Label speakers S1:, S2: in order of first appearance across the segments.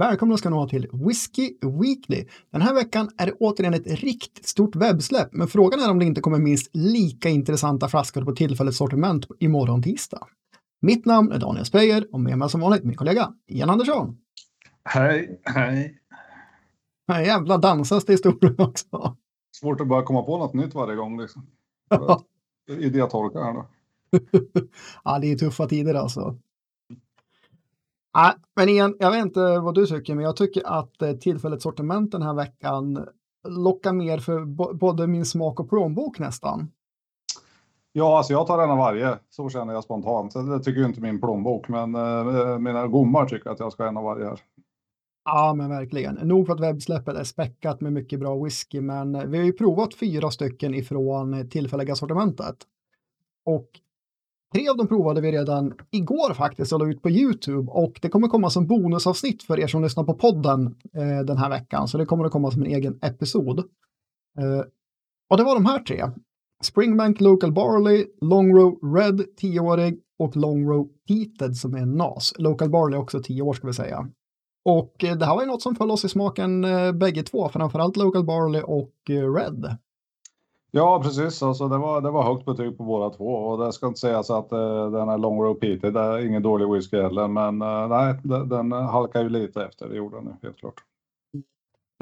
S1: Välkomna ska ni ha till Whiskey Weekly. Den här veckan är det återigen ett riktigt stort webbsläpp, men frågan är om det inte kommer minst lika intressanta flaskor på tillfälligt sortiment imorgon tisdag. Mitt namn är Daniel Speyer och med mig som vanligt min kollega Ian Andersson.
S2: Hej, hej.
S1: Nej, jävla dansas det i historien också.
S2: Svårt att bara komma på något nytt varje gång. Liksom. Idétorka här då.
S1: ja, det är tuffa tider alltså. Nej, men igen, jag vet inte vad du tycker, men jag tycker att eh, tillfälligt sortiment den här veckan lockar mer för både min smak och plånbok nästan.
S2: Ja, alltså jag tar en av varje. Så känner jag spontant. Det tycker ju inte min plånbok, men äh, mina gommar tycker att jag ska ha en av varje här.
S1: Ja, men verkligen. Nog för att webbsläppet är späckat med mycket bra whisky, men vi har ju provat fyra stycken ifrån tillfälliga sortimentet. Och tre av dem provade vi redan igår faktiskt och la ut på YouTube och det kommer komma som bonusavsnitt för er som lyssnar på podden eh, den här veckan, så det kommer att komma som en egen episod. Eh, och det var de här tre. Springbank Local Barley, Long Row Red 10-årig och Long Row Heated som är NAS. Local Barley också 10 år ska vi säga. Och eh, det här var ju något som föll oss i smaken eh, bägge två, framförallt Local Barley och eh, Red.
S2: Ja, precis. Alltså, det, var, det var högt betyg på båda två. Och det ska inte sägas att uh, den här Long Row Peter, det är ingen dålig whisky heller, men uh, nej, den, den halkar ju lite efter, det gjorde den helt klart.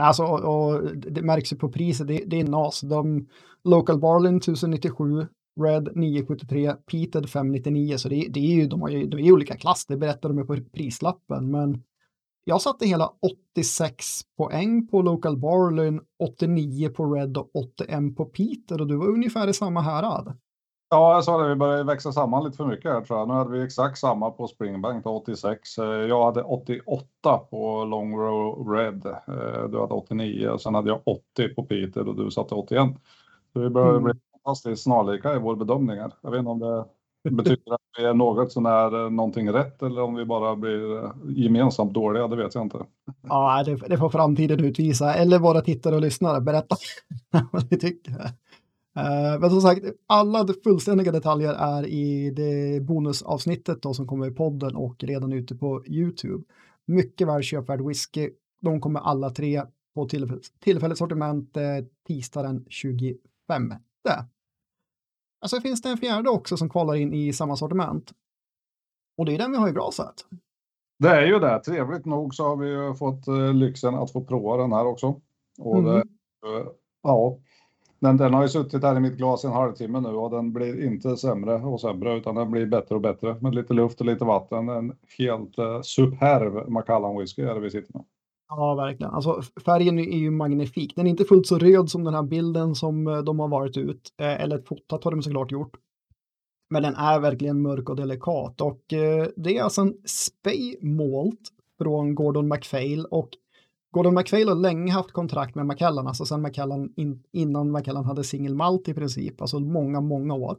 S1: Alltså, och det märks ju på priset, det, det är NAS. De, Local barlin 1097, Red 973, Peated 599, så det, det är ju, de, har ju, de är olika klass, det berättar de ju på prislappen, men jag satte hela 86 poäng på Local Barlin, 89 på Red och 81 på Peter och du var ungefär i samma härad.
S2: Ja, jag sa det, vi började växa samman lite för mycket här tror jag. Nu hade vi exakt samma på Springbank, 86. Jag hade 88 på Long Row Red. Eh, du hade 89 och sen hade jag 80 på Peter och du satte 81. Så vi började mm. bli fantastiskt snarlika i vår bedömningar. Jag vet inte om det Betyder det att vi är något sånär eh, någonting rätt eller om vi bara blir eh, gemensamt dåliga? Det vet jag inte.
S1: Ja, det, det får framtiden utvisa. Eller våra tittare och lyssnare, berätta vad ni tycker. Eh, men som sagt, alla fullständiga detaljer är i det bonusavsnittet då som kommer i podden och redan ute på YouTube. Mycket väl köpvärd whisky. De kommer alla tre på tillfälligt sortiment tisdagen 25. Men sen finns det en fjärde också som kvalar in i samma sortiment. Och det är den vi har i Braset.
S2: Det är ju det. Trevligt nog så har vi ju fått eh, lyxen att få prova den här också. Och mm. det, ja, den, den har ju suttit här i mitt glas en halvtimme nu och den blir inte sämre och sämre utan den blir bättre och bättre med lite luft och lite vatten. En helt superb Macallan whisky är det vi sitter med.
S1: Ja, verkligen. Alltså, färgen är ju magnifik. Den är inte fullt så röd som den här bilden som eh, de har varit ut. Eh, eller fotat har de såklart gjort. Men den är verkligen mörk och delikat. Och eh, det är alltså en Spey Malt från Gordon MacPhail. Och Gordon MacPhail har länge haft kontrakt med Macallan, alltså sen Macallan in, innan Macallan hade single malt i princip, alltså många, många år.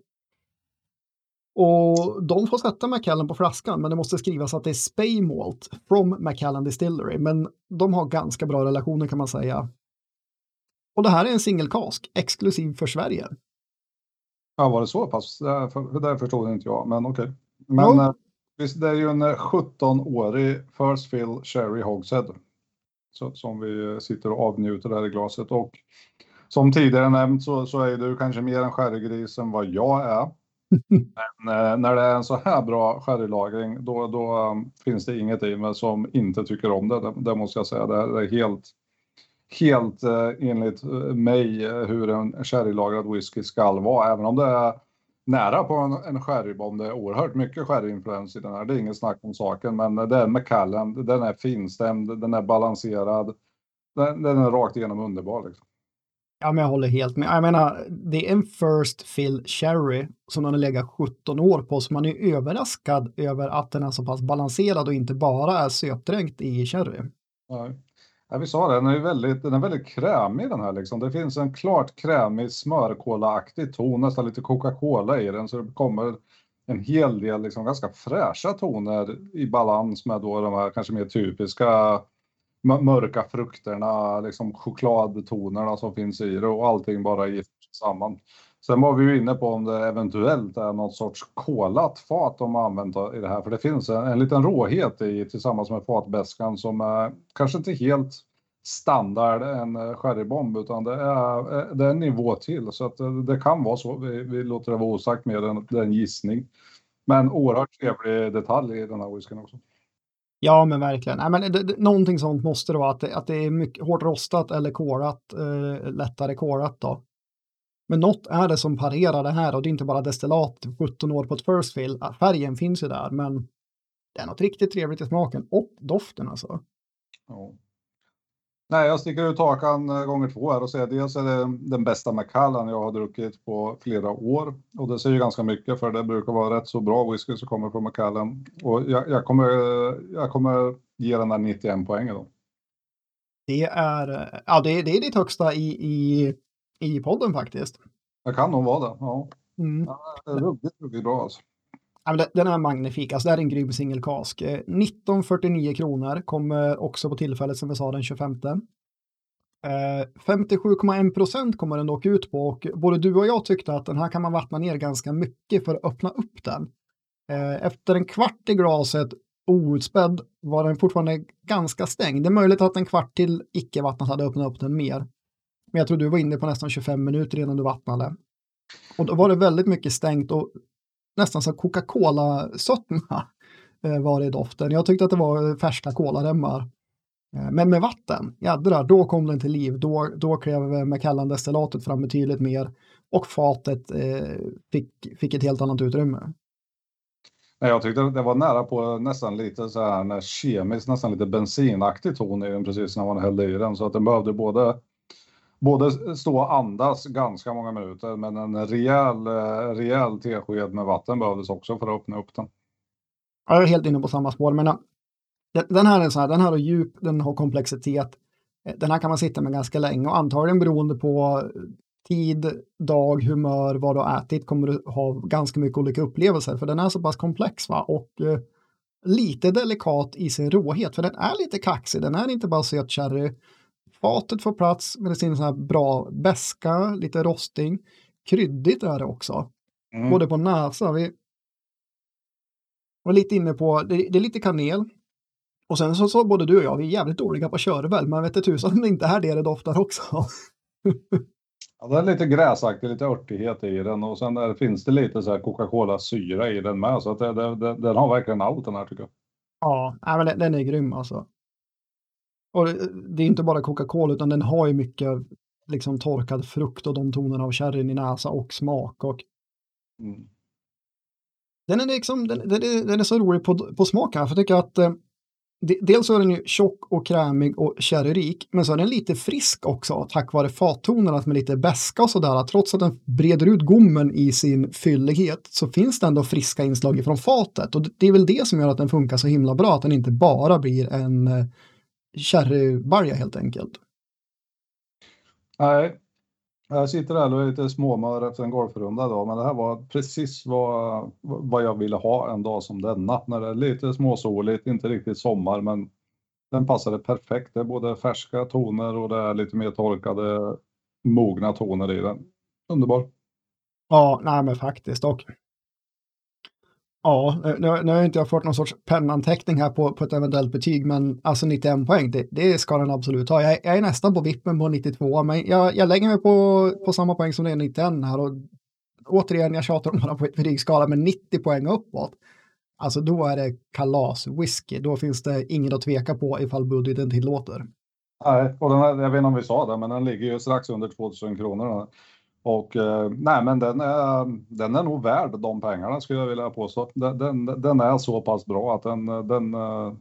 S1: Och de får sätta Macallan på flaskan, men det måste skrivas att det är Spay Malt from Macallan Distillery. Men de har ganska bra relationer kan man säga. Och det här är en singelkask, exklusiv för Sverige.
S2: Ja, var det så pass? Det, det förstod inte jag, men okej. Okay. Men ja. Eh, visst, det är ju en 17-årig eh, First Fill Sherry Hogshead så, som vi sitter och avnjuter här i glaset. Och som tidigare nämnt så, så är du kanske mer en sherrygris än vad jag är. Men eh, när det är en så här bra sherrylagring då, då um, finns det inget i mig som inte tycker om det. Det, det måste jag säga. Det, det är helt, helt eh, enligt eh, mig eh, hur en sherrylagrad whisky ska vara. Även om det är nära på en, en sherrybomb. Det är oerhört mycket sherryinfluens i den här. Det är inget snack om saken. Men eh, det är McCallum, Den är finstämd. Den är balanserad. Den, den är rakt igenom underbar. Liksom.
S1: Ja, men jag håller helt med. Jag menar, det är en First Fill Cherry som den har legat 17 år på, så man är överraskad över att den är så pass balanserad och inte bara är sötdränkt i sherry.
S2: Ja. ja, vi sa det, den är väldigt, den är väldigt krämig den här liksom. Det finns en klart krämig smörkolaaktig ton, nästan lite Coca-Cola i den, så det kommer en hel del liksom ganska fräscha toner i balans med då de här kanske mer typiska mörka frukterna, liksom chokladtonerna som finns i det och allting bara gifter samman. Sen var vi ju inne på om det eventuellt är något sorts kolat fat de har använt i det här, för det finns en, en liten råhet i tillsammans med fatbäskan som är kanske inte helt standard en eh, sherrybomb utan det är, eh, det är en nivå till så att det, det kan vara så. Vi, vi låter det vara osagt med än en gissning. Men oerhört trevlig detalj i den här whiskyn också.
S1: Ja, men verkligen. Nej, men det, det, någonting sånt måste det vara, att det, att det är mycket hårt rostat eller korat, eh, lättare korat då. Men något är det som parerar det här och det är inte bara destillat typ 17 år på ett first fill. Färgen finns ju där, men det är något riktigt trevligt i smaken och doften alltså. Ja.
S2: Nej, jag sticker ut hakan eh, gånger två här och säger dels är det den bästa Macallan jag har druckit på flera år. Och det säger ganska mycket för det brukar vara rätt så bra whisky som kommer från Macallan. Och jag, jag, kommer, jag kommer ge den där 91 poäng då.
S1: Det är, ja, det, det är ditt högsta i, i, i podden faktiskt.
S2: Det kan nog vara det, ja. Mm. ja det är ruggigt, ruggigt bra alltså.
S1: Den är magnifik, alltså det är en grym singelkask. Eh, 1949 kronor, kommer också på tillfället som vi sa den 25. 57,1 eh, procent kommer den dock ut på och både du och jag tyckte att den här kan man vattna ner ganska mycket för att öppna upp den. Eh, efter en kvart i glaset outspädd var den fortfarande ganska stängd. Det är möjligt att en kvart till icke vattnat hade öppnat upp den mer. Men jag tror du var inne på nästan 25 minuter innan du vattnade. Och då var det väldigt mycket stängt och nästan som Coca-Cola-sötma eh, var det i doften. Jag tyckte att det var färska kolaremmar. Eh, men med vatten, jädrar, då kom den till liv. Då, då klev Macallan-destillatet fram betydligt mer och fatet eh, fick, fick ett helt annat utrymme.
S2: Jag tyckte det var nära på nästan lite så här kemiskt, nästan lite bensinaktig ton i den precis när man hällde i den. Så att den behövde både både stå och andas ganska många minuter, men en rejäl, eh, rejäl tesked med vatten behövdes också för att öppna upp den.
S1: Jag är helt inne på samma spår, men eh, den här är så här, den här har djup, den har komplexitet. Eh, den här kan man sitta med ganska länge och antagligen beroende på tid, dag, humör, vad du har ätit kommer du ha ganska mycket olika upplevelser för den är så pass komplex va? och eh, lite delikat i sin råhet för den är lite kaxig, den är inte bara söt sherry Fatet får plats med sin så här bra beska, lite rosting. Kryddigt är det också. Mm. Både på näsa. Vi var lite inne på, det, det, är lite kanel. Och sen så sa både du och jag, vi är jävligt dåliga på körväl, men vet du tusan om det inte är det det doftar också.
S2: ja, det är lite gräsaktigt, lite örtighet i den och sen där finns det lite så här Coca-Cola-syra i den med, så att det, det, den har verkligen allt den här tycker jag.
S1: Ja, men den, den är grym alltså. Och det är inte bara Coca-Cola utan den har ju mycket liksom torkad frukt och de tonerna av sherryn i näsa och smak. Och... Mm. Den, är liksom, den, den, är, den är så rolig på, på smaken, för jag tycker att eh, dels så är den ju tjock och krämig och sherryrik, men så är den lite frisk också tack vare fattonerna med lite beska och sådär. Trots att den breder ut gommen i sin fyllighet så finns det ändå friska inslag från fatet och det är väl det som gör att den funkar så himla bra, att den inte bara blir en sherrybalja helt enkelt.
S2: Nej, jag sitter där och är lite småmör efter en golfrunda då, men det här var precis vad, vad jag ville ha en dag som denna. När det är lite småsoligt, inte riktigt sommar, men den passade perfekt. Det är både färska toner och det är lite mer torkade, mogna toner i den. Underbar.
S1: Ja, nej men faktiskt. Och Ja, eh, nu, nu har inte jag fått någon sorts pennanteckning här på, på ett eventuellt betyg, men alltså 91 poäng, det, det ska den absolut ha. Jag, jag, är nästan på vippen på 92, men jag, jag lägger mig på, på samma poäng som det är 91 här. Och återigen, jag tjatar om på ett betygsskala, men 90 poäng uppåt. Alltså då är det kalas whisky. Då finns det ingen att tveka på ifall budgeten tillåter.
S2: Nej, och den här, jag vet inte om vi sa det, men den ligger ju strax under 2000 kronor. Och eh, nej, men den är, den är nog värd de pengarna skulle jag vilja påstå. Den, den, den är så pass bra att den, den eh,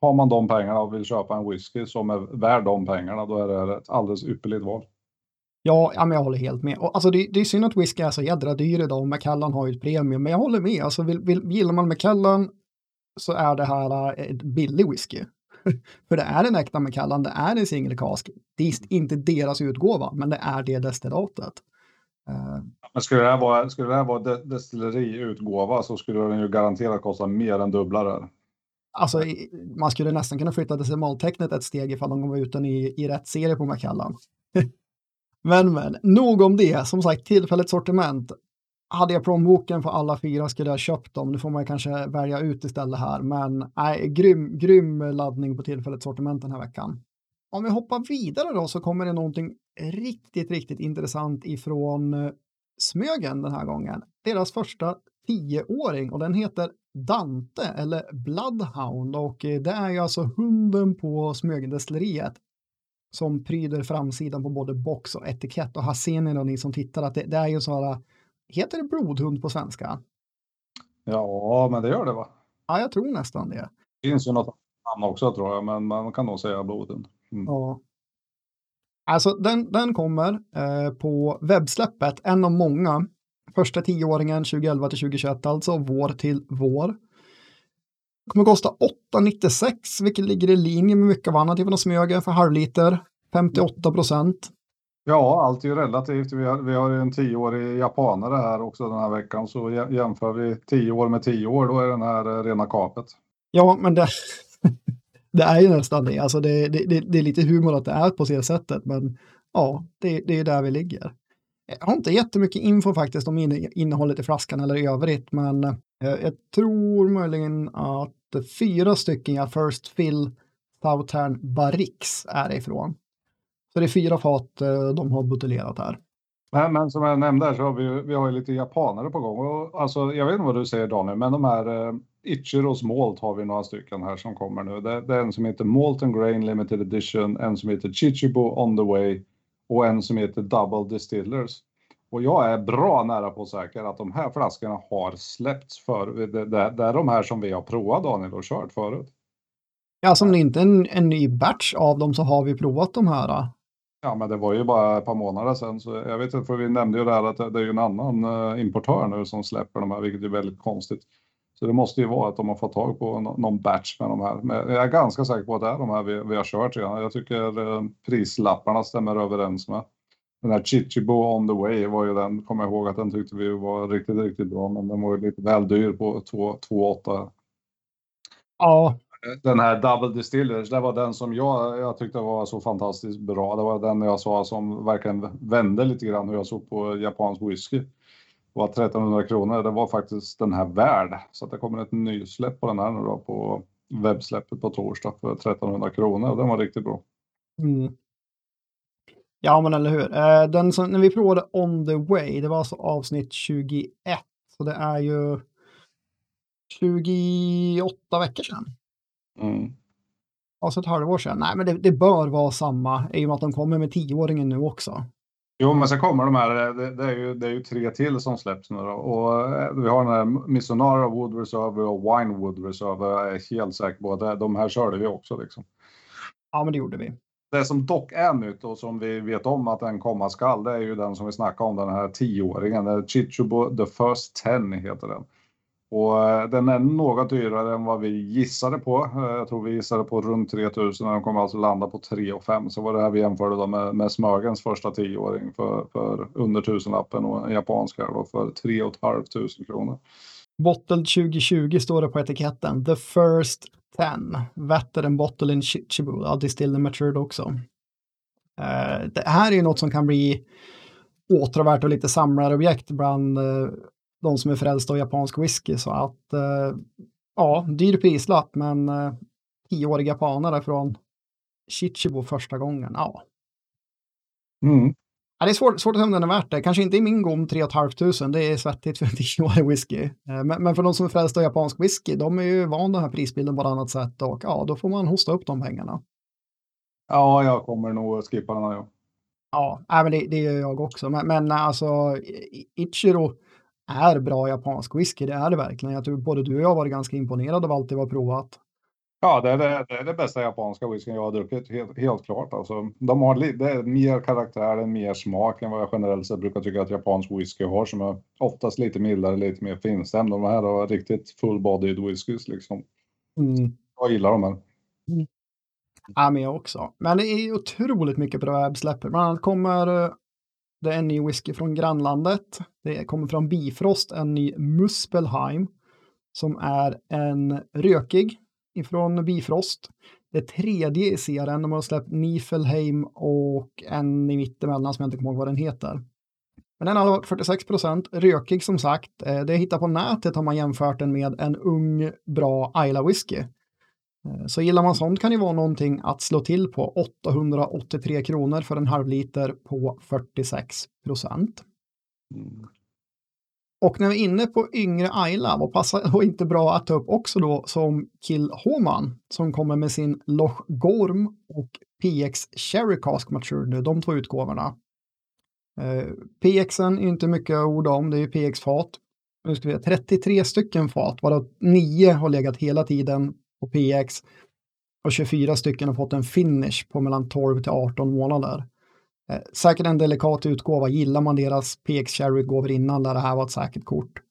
S2: har man de pengarna och vill köpa en whisky som är värd de pengarna, då är det ett alldeles ypperligt val.
S1: Ja, ja men jag håller helt med. Och, alltså, det, det är synd att whisky är så jädra dyr idag och Macallan har ju ett premium, men jag håller med. Alltså, vill, vill, gillar man Macallan så är det här eh, ett billig whisky. För det är en äkta Macallan, det är en single cask. Det är inte deras utgåva, men det är det destillatet.
S2: Uh, men skulle det här vara, skulle det här vara destilleriutgåva så skulle den ju garanterat kosta mer än dubblare.
S1: Alltså, man skulle nästan kunna flytta decimaltecknet ett steg ifall de var ute i, i rätt serie på Macallan. Men men, nog om det. Som sagt, tillfälligt sortiment. Hade jag plånboken för alla fyra skulle jag köpt dem. Nu får man kanske välja ut istället här. Men nej, grym, grym laddning på tillfället sortiment den här veckan. Om vi hoppar vidare då så kommer det någonting riktigt, riktigt intressant ifrån eh, Smögen den här gången. Deras första tioåring och den heter Dante eller Bloodhound och eh, det är ju alltså hunden på Smögendestilleriet som pryder framsidan på både box och etikett och här ser ni då ni som tittar att det, det är ju så här, heter det blodhund på svenska?
S2: Ja, men det gör det va?
S1: Ja, jag tror nästan det.
S2: Det finns ju något namn också tror jag, men man kan nog säga blodhund.
S1: Mm. Ja. Alltså den, den kommer eh, på webbsläppet, en av många. Första tioåringen 2011 till 2021, alltså vår till vår. Kommer kosta 8,96 vilket ligger i linje med mycket av annat ifrån Smögen för halvliter. 58 procent.
S2: Ja, allt är ju relativt. Vi har, vi har en tioårig japanare här också den här veckan. Så jämför vi tio år med tio år, då är den här eh, rena kapet.
S1: Ja, men det, det är ju nästan det. Alltså det, det, det, är lite humor att det är på det sättet, men ja, det, det är där vi ligger. Jag har inte jättemycket info faktiskt om innehållet i flaskan eller i övrigt, men eh, jag tror möjligen att fyra stycken First Fill Southern Barrix är ifrån. Så det är fyra fat eh, de har buteljerat här.
S2: Men, men som jag nämnde så har vi, vi har lite japanare på gång. Och, alltså, jag vet inte vad du säger Daniel, men de här eh, Ichiros Malt har vi några stycken här som kommer nu. Det, det är en som heter Molten Grain Limited Edition, en som heter Chichibo On The Way och en som heter Double Distillers. Och jag är bra nära på säker att de här flaskorna har släppts för. Det, det, det är de här som vi har provat Daniel och kört förut.
S1: Ja, som det inte är en, en ny batch av dem så har vi provat de här.
S2: Ja, men det var ju bara ett par månader sedan så jag vet inte, för vi nämnde ju det här att det är ju en annan eh, importör nu som släpper de här, vilket är väldigt konstigt. Så det måste ju vara att de har fått tag på någon batch med de här. Men jag är ganska säker på att det är de här vi, vi har kört redan. Jag tycker eh, prislapparna stämmer överens med. Den här Chichibo on the way var ju den, kommer jag ihåg att den tyckte vi var riktigt, riktigt bra. Men den var ju lite väl dyr på 2,8.
S1: Ja.
S2: Den här Double Distillers, det var den som jag, jag tyckte var så fantastiskt bra. Det var den jag sa som verkligen vände lite grann hur jag såg på japansk whisky var 1300 kronor. Det var faktiskt den här värd. Så att det kommer ett nysläpp på den här nu då på webbsläppet på torsdag för 1300 kronor. Den var riktigt bra.
S1: Mm. Ja, men eller hur. Eh, den som, när vi provade On the Way, det var alltså avsnitt 21. Så det är ju 28 veckor sedan.
S2: Mm.
S1: Alltså ett halvår sedan. Nej, men det, det bör vara samma i och med att de kommer med tioåringen nu också.
S2: Jo, men sen kommer de här, det, det, är ju, det är ju tre till som släpps nu då. Och eh, vi har den här Missonara Wood Reserve och Winewood Reserve. Jag är helt säker på att de här körde vi också liksom.
S1: Ja, men det gjorde vi.
S2: Det som dock är nytt och som vi vet om att den komma skall, det är ju den som vi snackade om, den här tioåringen. Chichubo The First Ten heter den. Och eh, den är något dyrare än vad vi gissade på. Eh, jag tror vi gissade på runt 3000 och den kommer alltså landa på 3 och 5. Så var det här vi jämförde då med, med Smögens första tioåring för, för under tusenlappen och en japansk här då för 3 500 kronor.
S1: Bottled 2020 står det på etiketten. The first 10. Vetter en bottle in Chichibu. Ja, distilled matured också. Uh, det här är ju något som kan bli åtråvärt och lite samlarobjekt bland uh, de som är frälsta av japansk whisky. Så att eh, ja, dyr prislapp, men eh, tioårig japanare från Chichibo första gången. Ja.
S2: Mm.
S1: Ja, det är svårt, svårt att säga om den är värt det. Kanske inte i min gom 3 500. Det är svettigt för en tioårig whisky. Eh, men, men, för de som är frälsta av japansk whisky, de är ju van den här prisbilden på ett annat sätt och ja, då får man hosta upp de pengarna.
S2: Ja, jag kommer nog skippa den här. Ja,
S1: ja men det, det gör jag också. Men, men alltså, Ichiro, är bra japansk whisky. Det är det verkligen. Jag tror både du och jag varit ganska imponerade av allt det vi har provat.
S2: Ja, det är det, det, är det bästa japanska whiskyn jag har druckit, helt, helt klart. Alltså, de har är mer karaktär, mer smak än vad jag generellt sett brukar tycka att japansk whisky har, som är oftast lite mildare, lite mer finstämd. De här har riktigt full-bodied whiskys liksom.
S1: Mm.
S2: Jag gillar de här.
S1: Mm. Ja, men jag också. Men det är otroligt mycket på det här webbsläppet. Bland annat kommer det är en ny whisky från grannlandet. Det kommer från Bifrost, en ny Muspelheim som är en rökig ifrån Bifrost. det tredje i serien. De har släppt Nifelheim och en i mittemellan som jag inte kommer ihåg vad den heter. Men den har varit 46 procent, rökig som sagt. Eh, det jag hittar på nätet har man jämfört den med en ung, bra Isla whisky. Eh, så gillar man sånt kan det vara någonting att slå till på 883 kronor för en halv liter på 46 procent. Mm. Och när vi är inne på yngre Ayla, vad passar då inte bra att ta upp också då som Kill Homan som kommer med sin Loch Gorm och PX Cherry Cask Mature nu, de två utgåvorna. Eh, PXen är inte mycket ord om, det är PX-fat. Nu ska vi 33 stycken fat, varav 9 har legat hela tiden på PX och 24 stycken har fått en finish på mellan 12 till 18 månader. Eh, säkert en delikat utgåva. Gillar man deras PX Cherry-gåvor innan där det här var ett säkert kort.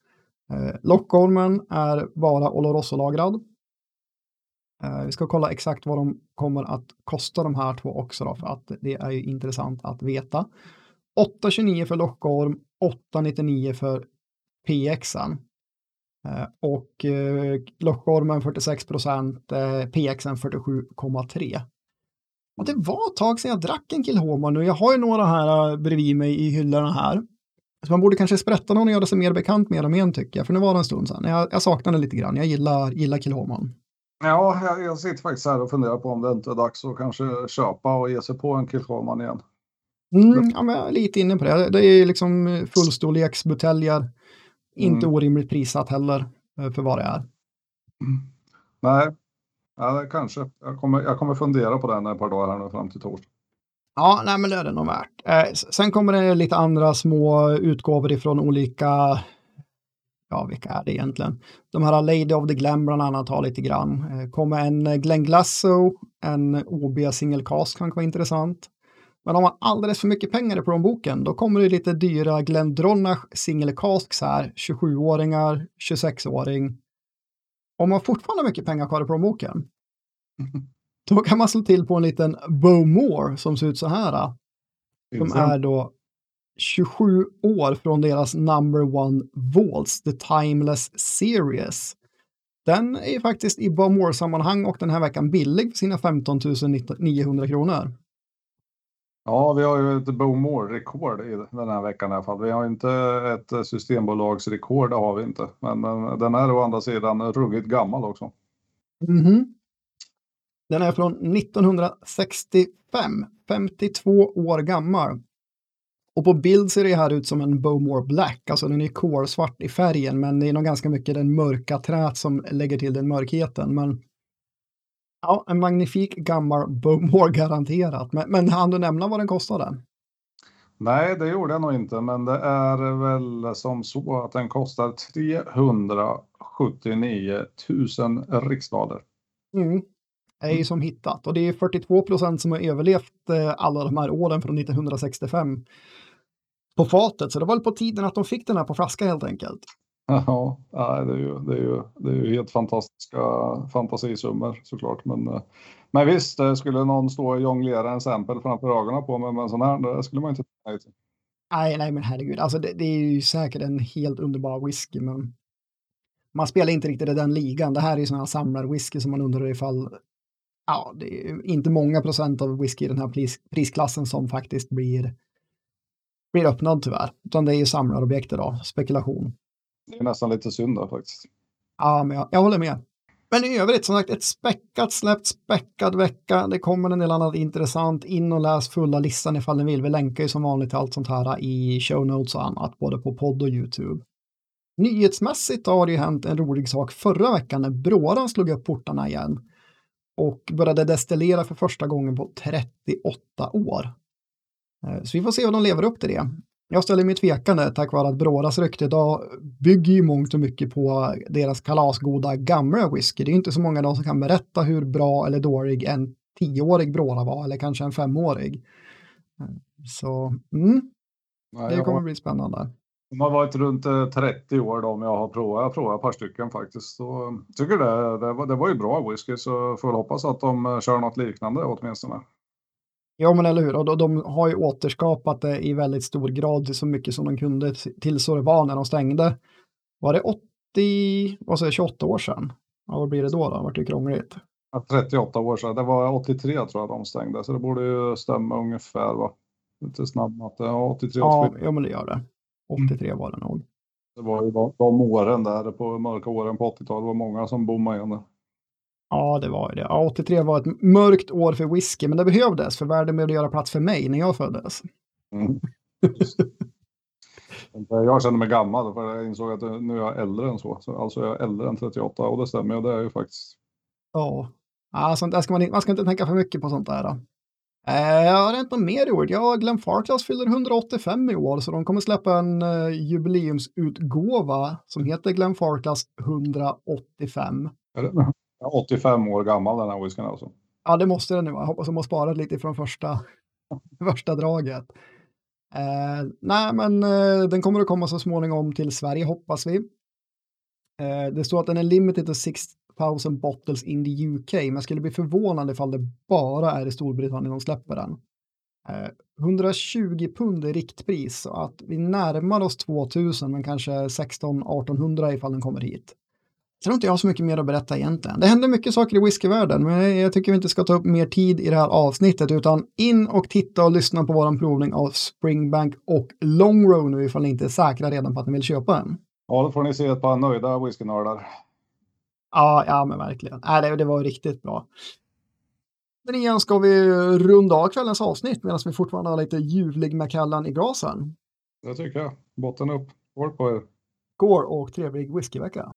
S1: Eh, Lockormen är bara Oloroso-lagrad. Eh, vi ska kolla exakt vad de kommer att kosta de här två också då, för att det är ju intressant att veta. 829 för Lockorm, 899 för PXen. Eh, och eh, Lockormen 46 procent, eh, PXen 47,3. Och det var ett tag sedan jag drack en Kilhoma nu. Jag har ju några här bredvid mig i hyllorna här. Så man borde kanske sprätta någon och göra sig mer bekant med dem igen tycker jag. För nu var det en stund sedan. Jag, jag saknar det lite grann. Jag gillar, gillar Kilhoman.
S2: Ja, jag, jag sitter faktiskt här och funderar på om det inte är dags att kanske köpa och ge sig på en Kilhoman igen.
S1: Mm, ja, men jag är lite inne på det. Det är liksom fullstorleksbuteljer. Inte mm. orimligt prissatt heller äh, för vad det är.
S2: Mm. Nej, Ja, kanske. Jag kommer, jag kommer fundera på den ett par dagar här nu fram till torsdag.
S1: Ja, nej, men det är det nog värt. Eh, sen kommer det lite andra små utgåvor ifrån olika, ja vilka är det egentligen? De här Lady of the Glam bland annat har lite grann. Eh, kommer en Glenn Glasso, en OB single cast kan vara intressant. Men om man alldeles för mycket pengar i plånboken, då kommer det lite dyra Glenn Dronach single casks här, 27-åringar, 26-åring om man fortfarande har mycket pengar kvar i plånboken, då kan man slå till på en liten Bowmore som ser ut så här. Som är då 27 år från deras number one Vaults, The Timeless Series. Den är faktiskt i Bowmore-sammanhang och den här veckan billig för sina 15 900 kronor.
S2: Ja, vi har ju ett Bowmore-rekord i den här veckan i alla fall. Vi har inte ett systembolagsrekord, det har vi inte. Men, men den är å andra sidan ruggigt gammal också.
S1: Mm -hmm. Den är från 1965, 52 år gammal. Och på bild ser det här ut som en Bowmore Black, alltså den är kolsvart i färgen, men det är nog ganska mycket den mörka trät som lägger till den mörkheten. Men Ja, en magnifik gammal Bowmore garanterat. Men, men hann du nämna vad den kostade?
S2: Nej, det gjorde jag nog inte, men det är väl som så att den kostar 379 000 riksdaler.
S1: Mm. Det är ju som hittat och det är 42 procent som har överlevt eh, alla de här åren från 1965 på fatet. Så det var väl på tiden att de fick den här på flaska helt enkelt.
S2: Ja, det är ju, det är ju, det är ju helt fantastiska fantasisummor såklart. Men, eh, men visst, eh, skulle någon stå och jonglera en sample framför ögonen på mig med en sån här, det skulle man inte
S1: nej till. Nej, nej, men herregud, alltså det, det, är ju säkert en helt underbar whisky, men man spelar inte riktigt i den ligan. Det här är ju sådana här samlarwhisky som man undrar ifall, ja, det är inte många procent av whisky i den här pris, prisklassen som faktiskt blir, blir öppnad tyvärr, utan det är ju samlarobjekt idag, spekulation.
S2: Det är nästan lite synd där faktiskt.
S1: Ja, men jag, jag håller med. Men i övrigt, som sagt, ett späckat släppt, späckad vecka. Det kommer en del annat intressant. In och läs fulla listan ifall ni vill. Vi länkar ju som vanligt till allt sånt här i show notes och annat, både på podd och YouTube. Nyhetsmässigt har det ju hänt en rolig sak förra veckan när Bråran slog upp portarna igen och började destillera för första gången på 38 år. Eh, så vi får se om de lever upp till det. Jag ställer mig tvekande tack vare att Brådas rykte idag bygger ju mångt och mycket på deras kalasgoda gamla whisky. Det är inte så många de som kan berätta hur bra eller dålig en tioårig Bråda var eller kanske en femårig. Så mm, det kommer bli spännande.
S2: De har varit runt 30 eh, år då, men jag har provat, jag provat ett par stycken faktiskt. Så, tycker det, det, var, det var ju bra whisky så får väl hoppas att de eh, kör något liknande åtminstone.
S1: Ja, men eller hur. Och de har ju återskapat det i väldigt stor grad så mycket som de kunde till så det var när de stängde. Var det 80, vad säger 28 år sedan? Ja, vad blir det då? då? Vart det krångligt?
S2: 38 år sedan. Det var 83 tror jag de stängde, så det borde ju stämma ungefär. Va? Lite snabb matte. Ja, 83,
S1: Ja,
S2: 84.
S1: ja, men det gör det. 83 var det nog.
S2: Det var ju de, de åren där på mörka åren på 80-talet. Det var många som bommade igen där.
S1: Ja, det var ju det. Ja, 83 var ett mörkt år för whisky, men det behövdes för världen behövde göra plats för mig när jag föddes.
S2: Mm. Jag kände mig gammal för jag insåg att nu är jag äldre än så. så alltså jag är äldre än 38 och det stämmer ju. Det är jag ju faktiskt.
S1: Ja, ja sånt där ska man, man ska inte tänka för mycket på sånt där. Då. Eh, jag har inte mer i år. Ja, Glenn Farclas fyller 185 i år, så de kommer släppa en eh, jubileumsutgåva som heter Glenn Farclas 185.
S2: Är det? 85 år gammal den här whiskyn alltså.
S1: Ja, det måste den nu vara. Jag hoppas de har sparat lite från första, första draget. Eh, nej, men eh, den kommer att komma så småningom till Sverige, hoppas vi. Eh, det står att den är limited to 6000 bottles in the UK, men jag skulle bli förvånad ifall det bara är i Storbritannien de släpper den. Eh, 120 pund är riktpris, så att vi närmar oss 2000, men kanske 16-1800 ifall den kommer hit. Sen har inte jag så mycket mer att berätta egentligen. Det händer mycket saker i whiskyvärlden, men jag tycker vi inte ska ta upp mer tid i det här avsnittet, utan in och titta och lyssna på våran provning av Springbank och Longrow nu ifall ni inte är säkra redan på att ni vill köpa en.
S2: Ja, då får ni se ett par nöjda whiskynördar.
S1: Ja, ja men verkligen. Nej, det, det var riktigt bra. Men igen ska vi runda av kvällens avsnitt medan vi fortfarande har lite ljuvlig Macallan i glasen.
S2: Det tycker jag. Botten upp. Skål på er.
S1: Går och trevlig whiskyvecka.